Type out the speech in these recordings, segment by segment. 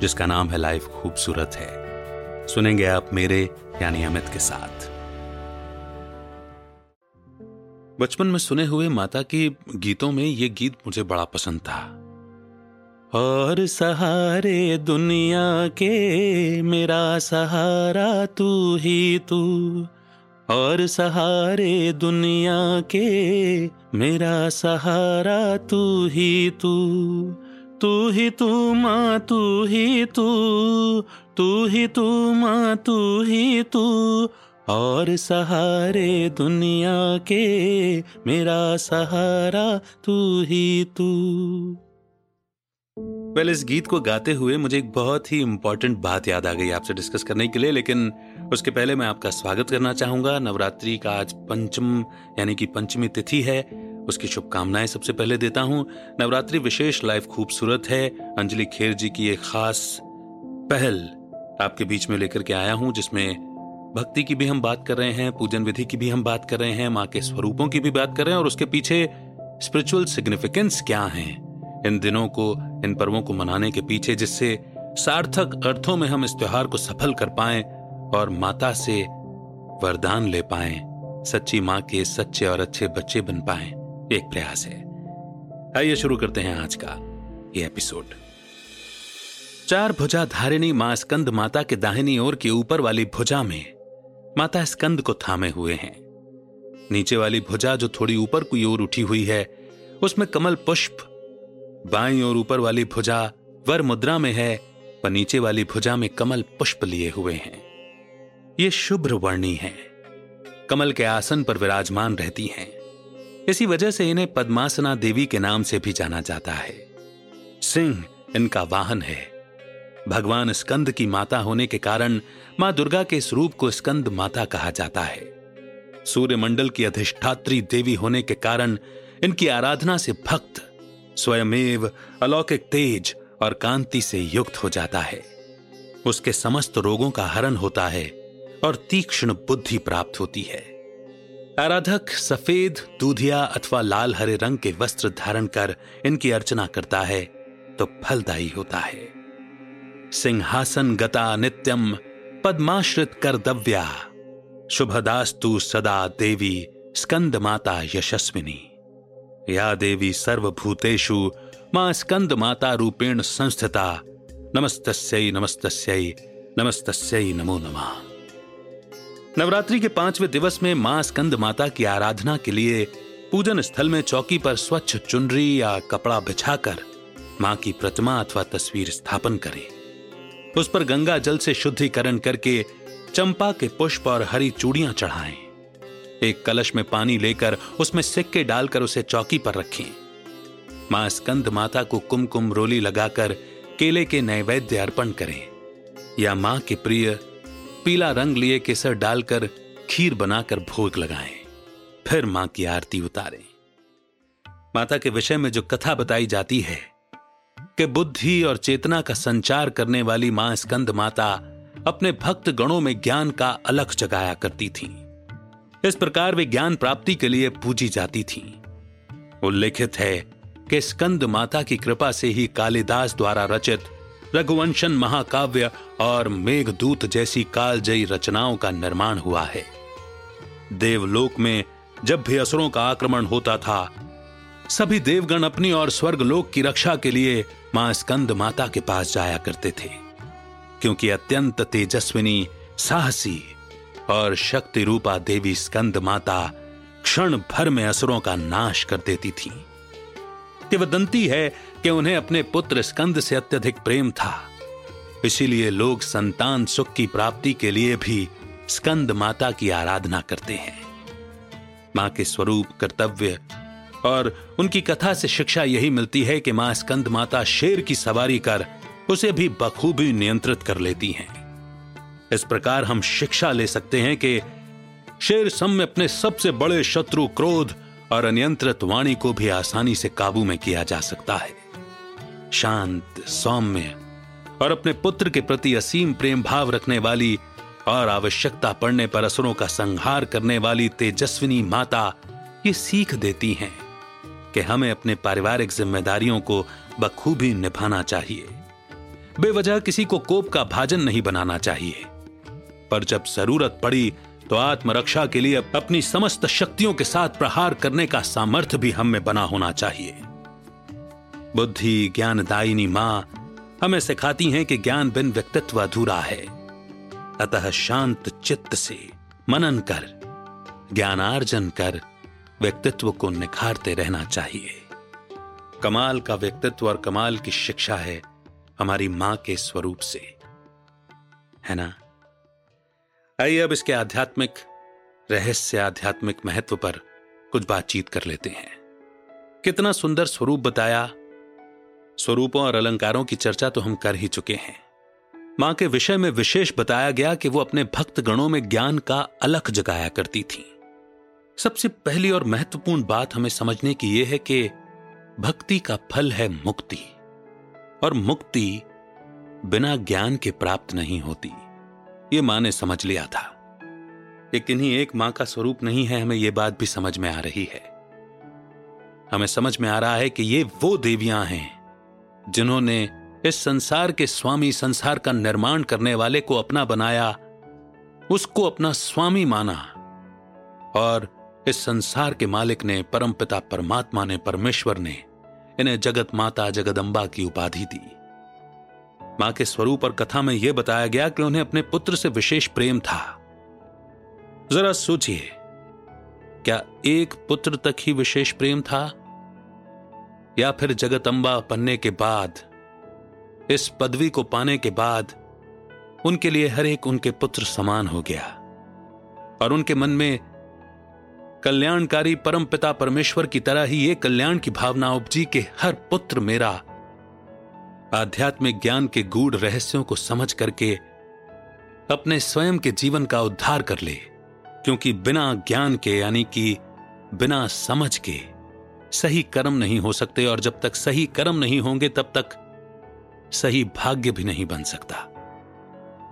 जिसका नाम है लाइफ खूबसूरत है। सुनेंगे आप मेरे, यानी अमित के साथ। बचपन में सुने हुए माता के गीतों में ये गीत मुझे बड़ा पसंद था। और सहारे दुनिया के, मेरा सहारा तू ही तू। और सहारे दुनिया के, मेरा सहारा तू ही तू। तू ही तू, माँ तू ही तू तू ही तू, माँ तू ही तू, और सहारे दुनिया के मेरा सहारा तू ही तू। वेल इस गीत को गाते हुए मुझे एक बहुत ही इंपॉर्टेंट बात याद आ गई आपसे डिस्कस करने के लिए, लेकिन उसके पहले मैं आपका स्वागत करना चाहूँगा। नवरात्रि का आज पंचम, यानी कि पंचमी तिथि है। उसकी शुभकामनाएँ सबसे पहले देता हूँ। नवरात्रि विशेष लाइफ खूबसूरत है। अंजलि खेर जी की एक खास पहल आपके बीच में लेकर के आया हूँ, जिसमें भक्ति की भी हम बात कर रहे हैं, पूजन विधि की भी हम बात कर रहे हैं, माँ के स्वरूपों की भी बात कर रहे हैं, और उसके पीछे स्पिरिचुअल सिग्निफिकेंस क्या है? इन दिनों को, इन पर्वों को मनाने के पीछे, जिससे सार्थक अर्थों में हम इस त्योहार को सफल कर पाए और माता से वरदान ले पाए, सच्ची माँ के सच्चे और अच्छे बच्चे बन पाए। एक प्रयास है। आइए शुरू करते हैं आज का ये एपिसोड। चार भुजा धारिणी माँ स्कंद माता के दाहिनी ओर की ऊपर वाली भुजा में माता स्कंद को थामे हुए हैं। नीचे वाली भुजा जो थोड़ी ऊपर की ओर उठी हुई है, उसमें कमल पुष्प, बाई और ऊपर वाली भुजा वर मुद्रा में है, पर नीचे वाली भुजा में कमल पुष्प लिए हुए हैं। ये शुभ्र वर्णी है। कमल के आसन पर विराजमान रहती हैं। इसी वजह से इन्हें पद्मासना देवी के नाम से भी जाना जाता है। सिंह इनका वाहन है। भगवान स्कंद की माता होने के कारण माँ दुर्गा के स्वरूप को स्कंद माता कहा जाता है। सूर्यमंडल की अधिष्ठात्री देवी होने के कारण इनकी आराधना से भक्त स्वयमेव, अलौकिक तेज और कांति से युक्त हो जाता है। उसके समस्त रोगों का हरण होता है और तीक्ष्ण बुद्धि प्राप्त होती है। आराधक सफ़ेद, दूधिया अथवा लाल हरे रंग के वस्त्र धारण कर इनकी अर्चना करता है तो फलदायी होता है। सिंहासन गता नित्यम, पद्माश्रित कर दव्या शुभदास्तु सदा देवी स्कंद माता यशस्विनी। या देवी सर्वभूतेषु, माँ स्कंद माता रूपेण संस्थिता। नमस्तस्यै नमस्तस्यै नमस्तस्यै, नमो नमः। नवरात्रि के पाँचवें दिवस में माँ स्कंद माता की आराधना के लिए पूजन स्थल में चौकी पर स्वच्छ चुनरी या कपड़ा बिछाकर माँ की प्रतिमा अथवा तस्वीर स्थापन करें। उस पर गंगा जल से शुद्धिकरण करके चंपा के पुष्प और हरी चूड़ियाँ चढ़ाएँ। एक कलश में पानी लेकर उसमें सिक्के डालकर उसे चौकी पर रखें। माँ स्कंद माता को कुमकुम रोली लगाकर केले के नैवेद्य अर्पण करें या माँ के प्रिय पीला रंग लिए केसर डालकर खीर बनाकर भोग लगाएँ, फिर माँ की आरती उतारें। माता के विषय में जो कथा बताई जाती है, कि बुद्धि और चेतना का संचार करने वाली माँ स्कंद माता अपने भक्त गणों में ज्ञान का अलख जगाया करती थी। इस प्रकार वे ज्ञान प्राप्ति के लिए पूजी जाती थी। उल्लेखित है कि स्कंद माता की कृपा से ही कालिदास द्वारा रचित रघुवंशन महाकाव्य और मेघदूत जैसी कालजयी रचनाओं का निर्माण हुआ है। देवलोक में जब भी असुरों का आक्रमण होता था, सभी देवगण अपनी और स्वर्गलोक की रक्षा के लिए माँ स्कंद माता के पास जाया करते थे, क्योंकि अत्यंत तेजस्विनी, साहसी और शक्ति रूपा देवी स्कंद माता क्षण भर में असुरों का नाश कर देती थी। किवदंती है कि उन्हें अपने पुत्र स्कंद से अत्यधिक प्रेम था। इसीलिए लोग संतान सुख की प्राप्ति के लिए भी स्कंद माता की आराधना करते हैं। माँ के स्वरूप, कर्तव्य और उनकी कथा से शिक्षा यही मिलती है कि माँ स्कंद माता शेर की सवारी कर उसे भी बखूबी नियंत्रित कर लेती हैं। इस प्रकार हम शिक्षा ले सकते हैं कि शेर सम में अपने सबसे बड़े शत्रु क्रोध और अनियंत्रित वाणी को भी आसानी से काबू में किया जा सकता है। शांत, सौम्य और अपने पुत्र के प्रति असीम प्रेम भाव रखने वाली और आवश्यकता पड़ने पर असुरों का संहार करने वाली तेजस्विनी माता ये सीख देती हैं कि हमें अपने पारिवारिक जिम्मेदारियों को बखूबी निभाना चाहिए। बेवजह किसी को कोप का भाजन नहीं बनाना चाहिए। पर जब ज़रूरत पड़ी तो आत्मरक्षा के लिए अपनी समस्त शक्तियों के साथ प्रहार करने का सामर्थ्य भी हम में बना होना चाहिए। बुद्धि, ज्ञानदायिनी माँ हमें सिखाती हैं कि ज्ञान बिन व्यक्तित्व अधूरा है। अतः शांत चित्त से मनन कर, ज्ञानार्जन कर, व्यक्तित्व को निखारते रहना चाहिए। कमाल का व्यक्तित्व और कमाल की शिक्षा है हमारी माँ के स्वरूप से। है ना? आइए अब इसके आध्यात्मिक, रहस्य आध्यात्मिक महत्व पर कुछ बातचीत कर लेते हैं। कितना सुंदर स्वरूप बताया। स्वरूपों और अलंकारों की चर्चा तो हम कर ही चुके हैं। माँ के विषय में विशेष बताया गया कि वो अपने भक्त गणों में ज्ञान का अलख जगाया करती थी। सबसे पहली और महत्वपूर्ण बात हमें समझने की यह है कि भक्ति का फल है मुक्ति, और मुक्ति बिना ज्ञान के प्राप्त नहीं होती। ये माँ ने समझ लिया था। लेकिन ही एक माँ का स्वरूप नहीं है, हमें यह बात भी समझ में आ रही है। हमें समझ में आ रहा है कि ये वो देवियाँ हैं, जिन्होंने इस संसार के स्वामी संसार का निर्माण करने वाले को अपना बनाया, उसको अपना स्वामी माना, और इस संसार के मालिक ने, परमपिता परमात्मा ने, परमेश्वर ने, इन्हें जगत माता जगदम्बा की उपाधि दी। माँ के स्वरूप और कथा में यह बताया गया कि उन्हें अपने पुत्र से विशेष प्रेम था। जरा सोचिए, क्या एक पुत्र तक ही विशेष प्रेम था? या फिर जगतंबा बनने के बाद, इस पदवी को पाने के बाद, उनके लिए हर एक उनके पुत्र समान हो गया। और उनके मन में कल्याणकारी परम पिता परमेश्वर की तरह ही ये कल्याण की भावना उपजी के हर पुत्र मेरा आध्यात्मिक ज्ञान के गूढ़ रहस्यों को समझ करके अपने स्वयं के जीवन का उद्धार कर ले, क्योंकि बिना ज्ञान के, यानी कि बिना समझ के, सही कर्म नहीं हो सकते, और जब तक सही कर्म नहीं होंगे, तब तक सही भाग्य भी नहीं बन सकता।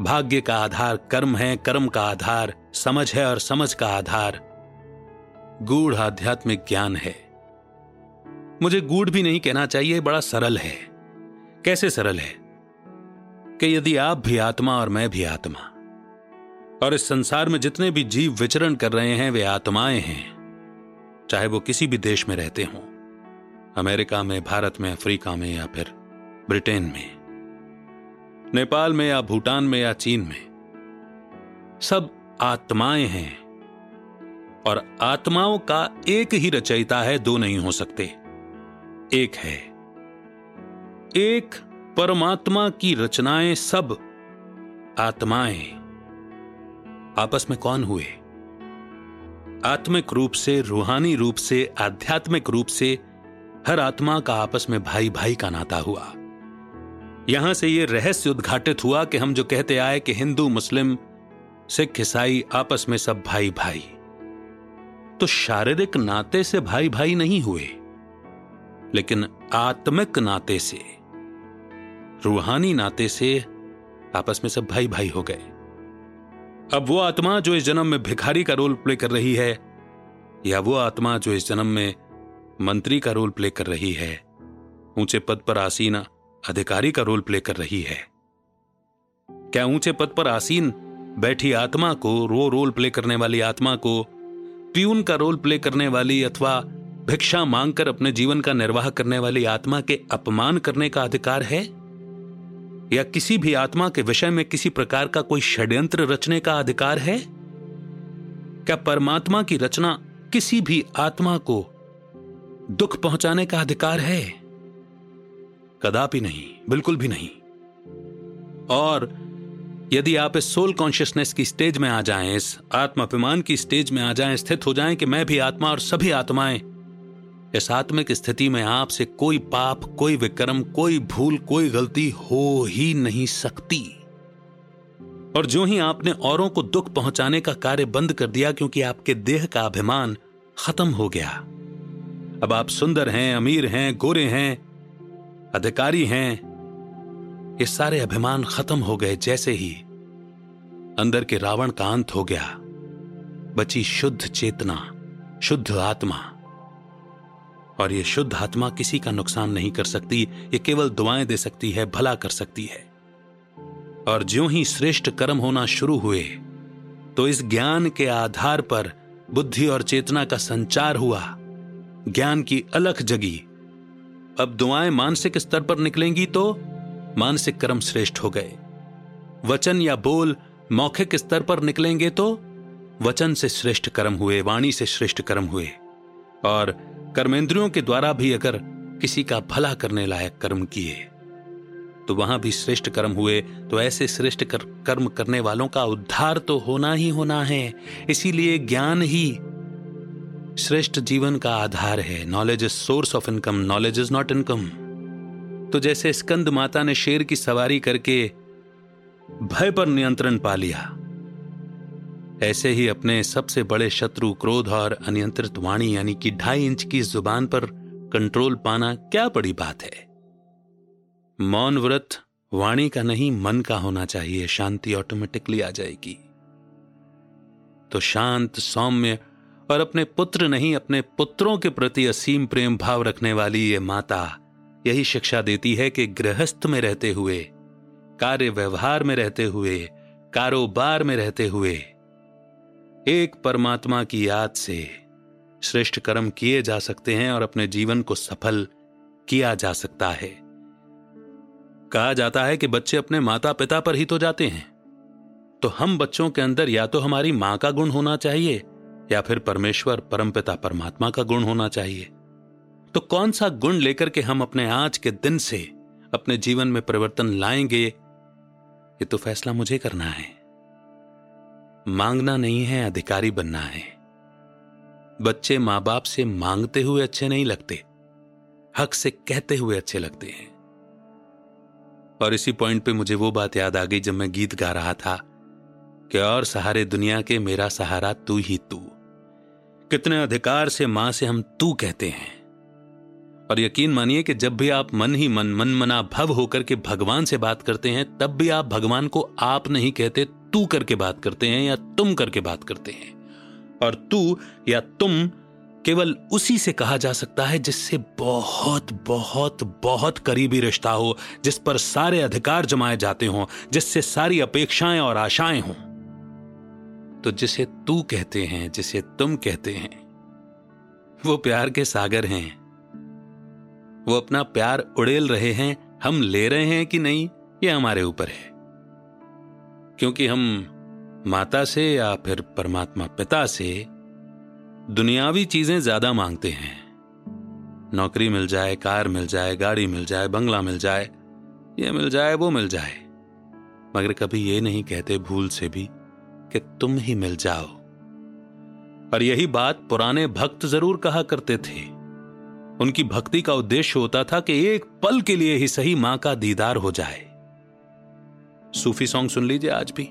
भाग्य का आधार कर्म है, कर्म का आधार समझ है, और समझ का आधार गूढ़ आध्यात्मिक ज्ञान है। मुझे गूढ़ भी नहीं कहना चाहिए, बड़ा सरल है। कैसे सरल है कि यदि आप भी आत्मा और मैं भी आत्मा, और इस संसार में जितने भी जीव विचरण कर रहे हैं, वे आत्माएँ हैं, चाहे वो किसी भी देश में रहते हों, अमेरिका में, भारत में, अफ्रीका में, या फिर ब्रिटेन में, नेपाल में, या भूटान में, या चीन में, सब आत्माएँ हैं, और आत्माओं का एक ही रचयिता है, दो नहीं हो सकते, एक है एक परमात्मा की रचनाएँ सब आत्माएँ। आपस में कौन हुए? आत्मिक रूप से, रूहानी रूप से, आध्यात्मिक रूप से हर आत्मा का आपस में भाई भाई का नाता हुआ। यहाँ से यह रहस्य उद्घाटित हुआ कि हम जो कहते आए कि हिंदू, मुस्लिम, सिख, ईसाई आपस में सब भाई भाई तो शारीरिक नाते से भाई भाई नहीं हुए, लेकिन आत्मिक नाते से। रूहानी नाते से आपस में सब भाई भाई हो गए। अब वो आत्मा जो इस जन्म में भिखारी का रोल प्ले कर रही है, या वो आत्मा जो इस जन्म में मंत्री का रोल प्ले कर रही है, ऊँचे पद पर आसीन अधिकारी का रोल प्ले कर रही है। क्या ऊँचे पद पर आसीन बैठी आत्मा को रो रोल प्ले करने वाली आत्मा को, प्यून का रोल प्ले करने वाली अथवा भिक्षा मांगकर अपने जीवन का निर्वाह करने वाली आत्मा के अपमान करने का अधिकार है? या किसी भी आत्मा के विषय में किसी प्रकार का कोई षड्यंत्र रचने का अधिकार है? क्या परमात्मा की रचना किसी भी आत्मा को दुख पहुँचाने का अधिकार है? कदापि नहीं, बिल्कुल भी नहीं। और यदि आप इस सोल कॉन्शियसनेस की स्टेज में आ जाएँ, इस आत्माभिमान की स्टेज में आ जाएँ, स्थित हो जाएँ कि मैं भी आत्मा और सभी आत्माएँ इस आत्मिक स्थिति में आपसे कोई पाप, कोई विक्रम, कोई भूल, कोई गलती हो ही नहीं सकती। और जो ही आपने औरों को दुख पहुँचाने का कार्य बंद कर दिया क्योंकि आपके देह का अभिमान खत्म हो गया। अब आप सुंदर हैं, अमीर हैं, गोरे हैं, अधिकारी हैं, ये सारे अभिमान खत्म हो गए जैसे ही अंदर के रावण का अंत हो गया। बची शुद्ध चेतना, शुद्ध आत्मा। और ये शुद्ध आत्मा किसी का नुकसान नहीं कर सकती, ये केवल दुआएँ दे सकती है, भला कर सकती है। और ज्यों ही श्रेष्ठ कर्म होना शुरू हुए तो इस ज्ञान के आधार पर बुद्धि और चेतना का संचार हुआ। ज्ञान की अलख जगी। अब दुआएँ मानसिक स्तर पर निकलेंगी तो मानसिक कर्म श्रेष्ठ हो गए। वचन या बोल मौखिक स्तर पर निकलेंगे तो वचन से श्रेष्ठ कर्म हुए, वाणी से श्रेष्ठ कर्म हुए। और कर्मेंद्रियों के द्वारा भी अगर किसी का भला करने लायक कर्म किए तो वहाँ भी श्रेष्ठ कर्म हुए तो ऐसे श्रेष्ठ कर, कर्म करने वालों का उद्धार तो होना ही होना है। इसीलिए ज्ञान ही श्रेष्ठ जीवन का आधार है। Knowledge is source of income knowledge is not income तो जैसे स्कंद माता ने शेर की सवारी करके भय पर नियंत्रण पा लिया ऐसे ही अपने सबसे बड़े शत्रु, क्रोध और अनियंत्रित वाणी, यानी कि ढाई इंच की ज़ुबान पर कंट्रोल पाना क्या बड़ी बात है? मौन व्रत वाणी का नहीं, मन का होना चाहिए। शांति ऑटोमेटिकली आ जाएगी। तो शांत, सौम्य और अपने पुत्र नहीं, अपने पुत्रों के प्रति असीम प्रेम भाव रखने वाली ये माता यही शिक्षा देती है कि गृहस्थ में रहते हुए, कार्य व्यवहार में रहते हुए, कारोबार में रहते हुए एक परमात्मा की याद से श्रेष्ठ कर्म किए जा सकते हैं और अपने जीवन को सफल किया जा सकता है। कहा जाता है कि बच्चे अपने माता पिता पर ही तो जाते हैं। तो हम बच्चों के अंदर या तो हमारी माँ का गुण होना चाहिए या फिर परमेश्वर परमपिता परमात्मा का गुण होना चाहिए। तो कौन सा गुण लेकर के हम अपने आज के दिन से अपने जीवन में परिवर्तन लाएँगे, ये तो फैसला मुझे करना है। मांगना नहीं है, अधिकारी बनना है। बच्चे माँ बाप से मांगते हुए अच्छे नहीं लगते। हक से कहते हुए अच्छे लगते हैं। और इसी पॉइंट पे मुझे वो बात याद आ गई जब मैं गीत गा रहा था कि और सहारे दुनिया के मेरा सहारा तू ही तू। कितने अधिकार से माँ से हम तू कहते हैं। और यकीन मानिए कि जब भी आप मन ही मन मन मना भव होकर के भगवान से बात करते हैं, तब भी आप भगवान को आप नहीं कहते तू करके बात करते हैं या तुम करके बात करते हैं? और तू या तुम केवल उसी से कहा जा सकता है जिससे बहुत बहुत बहुत करीबी रिश्ता हो, जिस पर सारे अधिकार जमाए जाते हों, जिससे सारी अपेक्षाएँ और आशाएँ हों। तो जिसे तू कहते हैं, जिसे तुम कहते हैं, वो प्यार के सागर हैं। वो अपना प्यार उड़ेल रहे हैं, हम ले रहे हैं कि नहीं, ये हमारे ऊपर है। क्योंकि हम माता से या फिर परमात्मा पिता से दुनियावी चीज़ें ज़्यादा मांगते हैं। नौकरी मिल जाए, कार मिल जाए, गाड़ी मिल जाए, बंगला मिल जाए, ये मिल जाए, वो मिल जाए। मगर कभी ये नहीं कहते भूल से भी कि तुम ही मिल जाओ। और यही बात पुराने भक्त ज़रूर कहा करते थे। उनकी भक्ति का उद्देश्य होता था कि एक पल के लिए ही सही माँ का दीदार हो जाए। सूफी सॉन्ग सुन लीजिए आज भी।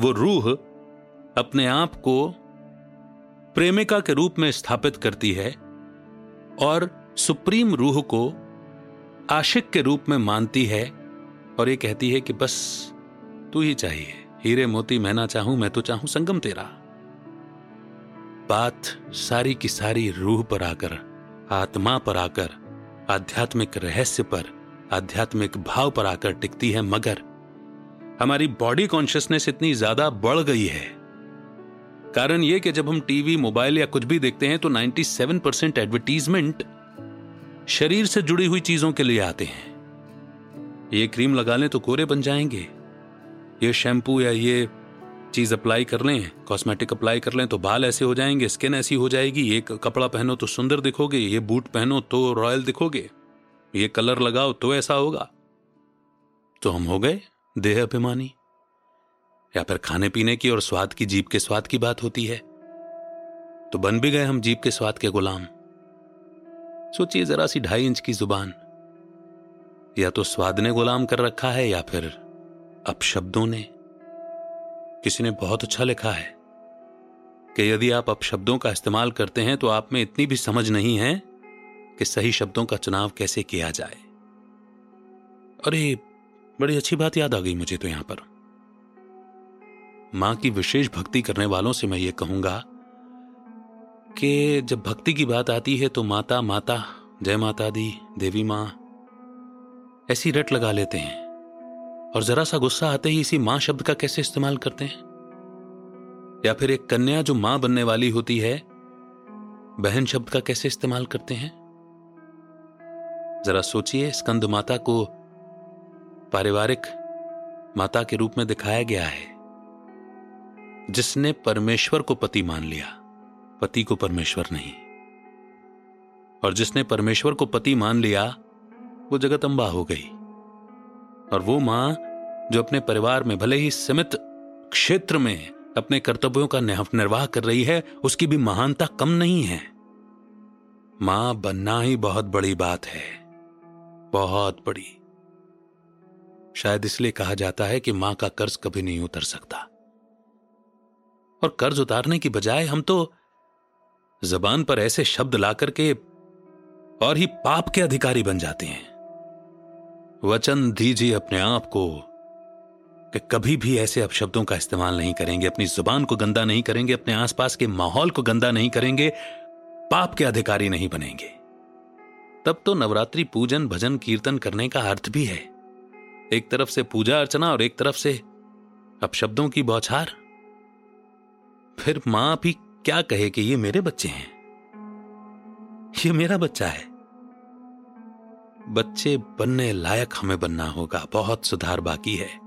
वो रूह अपने आप को प्रेमिका के रूप में स्थापित करती है और सुप्रीम रूह को आशिक के रूप में मानती है और ये कहती है कि बस तू ही चाहिए। हीरे मोती मैं ना चाहूँ, मैं तो चाहूँ संगम तेरा। बात सारी की सारी रूह पर आकर, आत्मा पर आकर, आध्यात्मिक रहस्य पर, आध्यात्मिक भाव पर आकर टिकती है मगर हमारी बॉडी कॉन्शियसनेस इतनी ज़्यादा बढ़ गई है। कारण यह कि जब हम टीवी मोबाइल या कुछ भी देखते हैं तो 97 परसेंट एडवर्टीजमेंट शरीर से जुड़ी हुई चीज़ों के लिए आते हैं। ये क्रीम लगा लें तो कोरे बन जाएँगे। ये शैम्पू या ये चीज़ अप्लाई कर लें कॉस्मेटिक अप्लाई कर लें तो बाल ऐसे हो जाएँगे स्किन ऐसी हो जाएगी। ये कपड़ा पहनो तो सुंदर दिखोगे, ये बूट पहनो तो रॉयल दिखोगे। ये कलर लगाओ तो ऐसा होगा। तो हम हो गए। देह अभिमानी? या फिर खाने पीने की और स्वाद की जीप के स्वाद की बात होती है? तो बन भी गए हम जीप के स्वाद के गुलाम। सोचिए जरा सी ढाई इंच की ज़ुबान। या तो स्वाद ने गुलाम कर रखा है, या फिर अपशब्दों ने। किसी ने बहुत अच्छा लिखा है कि यदि आप अपशब्दों का इस्तेमाल करते हैं तो आप में इतनी भी समझ नहीं है कि सही शब्दों का चुनाव कैसे किया जाए। अरे बड़ी अच्छी बात याद आ गई मुझे तो यहाँ पर। माँ की विशेष भक्ति करने वालों से मैं ये कहूँगा कि जब भक्ति की बात आती है तो माता माता, जय माता दी देवी माँ, ऐसी रट लगा लेते हैं। और जरा सा गुस्सा आते ही इसी माँ शब्द का कैसे इस्तेमाल करते हैं? या फिर एक कन्या जो माँ बनने वाली होती है, बहन शब्द का कैसे इस्तेमाल करते हैं? जरा सोचिए, स्कंद माता को पारिवारिक माता के रूप में दिखाया गया है, जिसने परमेश्वर को पति मान लिया, पति को परमेश्वर नहीं। और जिसने परमेश्वर को पति मान लिया, वो जगत अम्बा हो गई। और वो माँ, जो अपने परिवार में भले ही सीमित क्षेत्र में अपने कर्तव्यों का निर्वाह कर रही है, उसकी भी महानता कम नहीं है। माँ बनना ही बहुत बड़ी बात है, बहुत बड़ी। शायद इसलिए कहा जाता है कि माँ का कर्ज कभी नहीं उतर सकता। और कर्ज उतारने की बजाय हम तो जबान पर ऐसे शब्द ला करके और ही पाप के अधिकारी बन जाते हैं। वचन दीजिए अपने आप को कि कभी भी ऐसे अपशब्दों का इस्तेमाल नहीं करेंगे, अपनी ज़ुबान को गंदा नहीं करेंगे, अपने आसपास के माहौल को गंदा नहीं करेंगे, पाप के अधिकारी नहीं बनेंगे। तब तो नवरात्रि पूजन, भजन, कीर्तन करने का अर्थ भी है। एक तरफ़ से पूजा अर्चना और एक तरफ़ से अपशब्दों की बौछार। फिर माँ भी क्या कहे कि ये मेरे बच्चे हैं? ये मेरा बच्चा है। बच्चे बनने लायक हमें बनना होगा, बहुत सुधार बाकी है।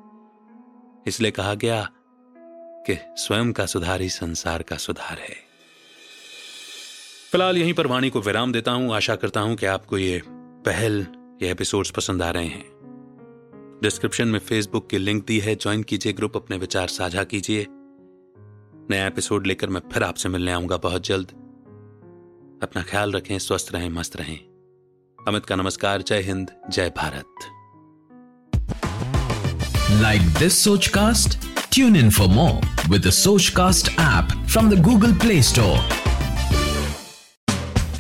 इसलिए कहा गया कि स्वयं का सुधार ही संसार का सुधार है। फ़िलहाल यहीं पर वाणी को विराम देता हूँ, आशा करता हूँ कि आपको ये पहल, ये एपिसोड्स पसंद आ रहे हैं। डिस्क्रिप्शन में फेसबुक की लिंक दी है। ज्वाइन कीजिए ग्रुप, अपने विचार साझा कीजिए। नया एपिसोड लेकर मैं फिर आपसे मिलने आऊँगा बहुत जल्द। अपना ख्याल रखें, स्वस्थ रहें, मस्त रहें। अमित का नमस्कार, जय हिंद, जय Bharat. Like this Sochcast tune in for more with Sochcast app from the Google Play Store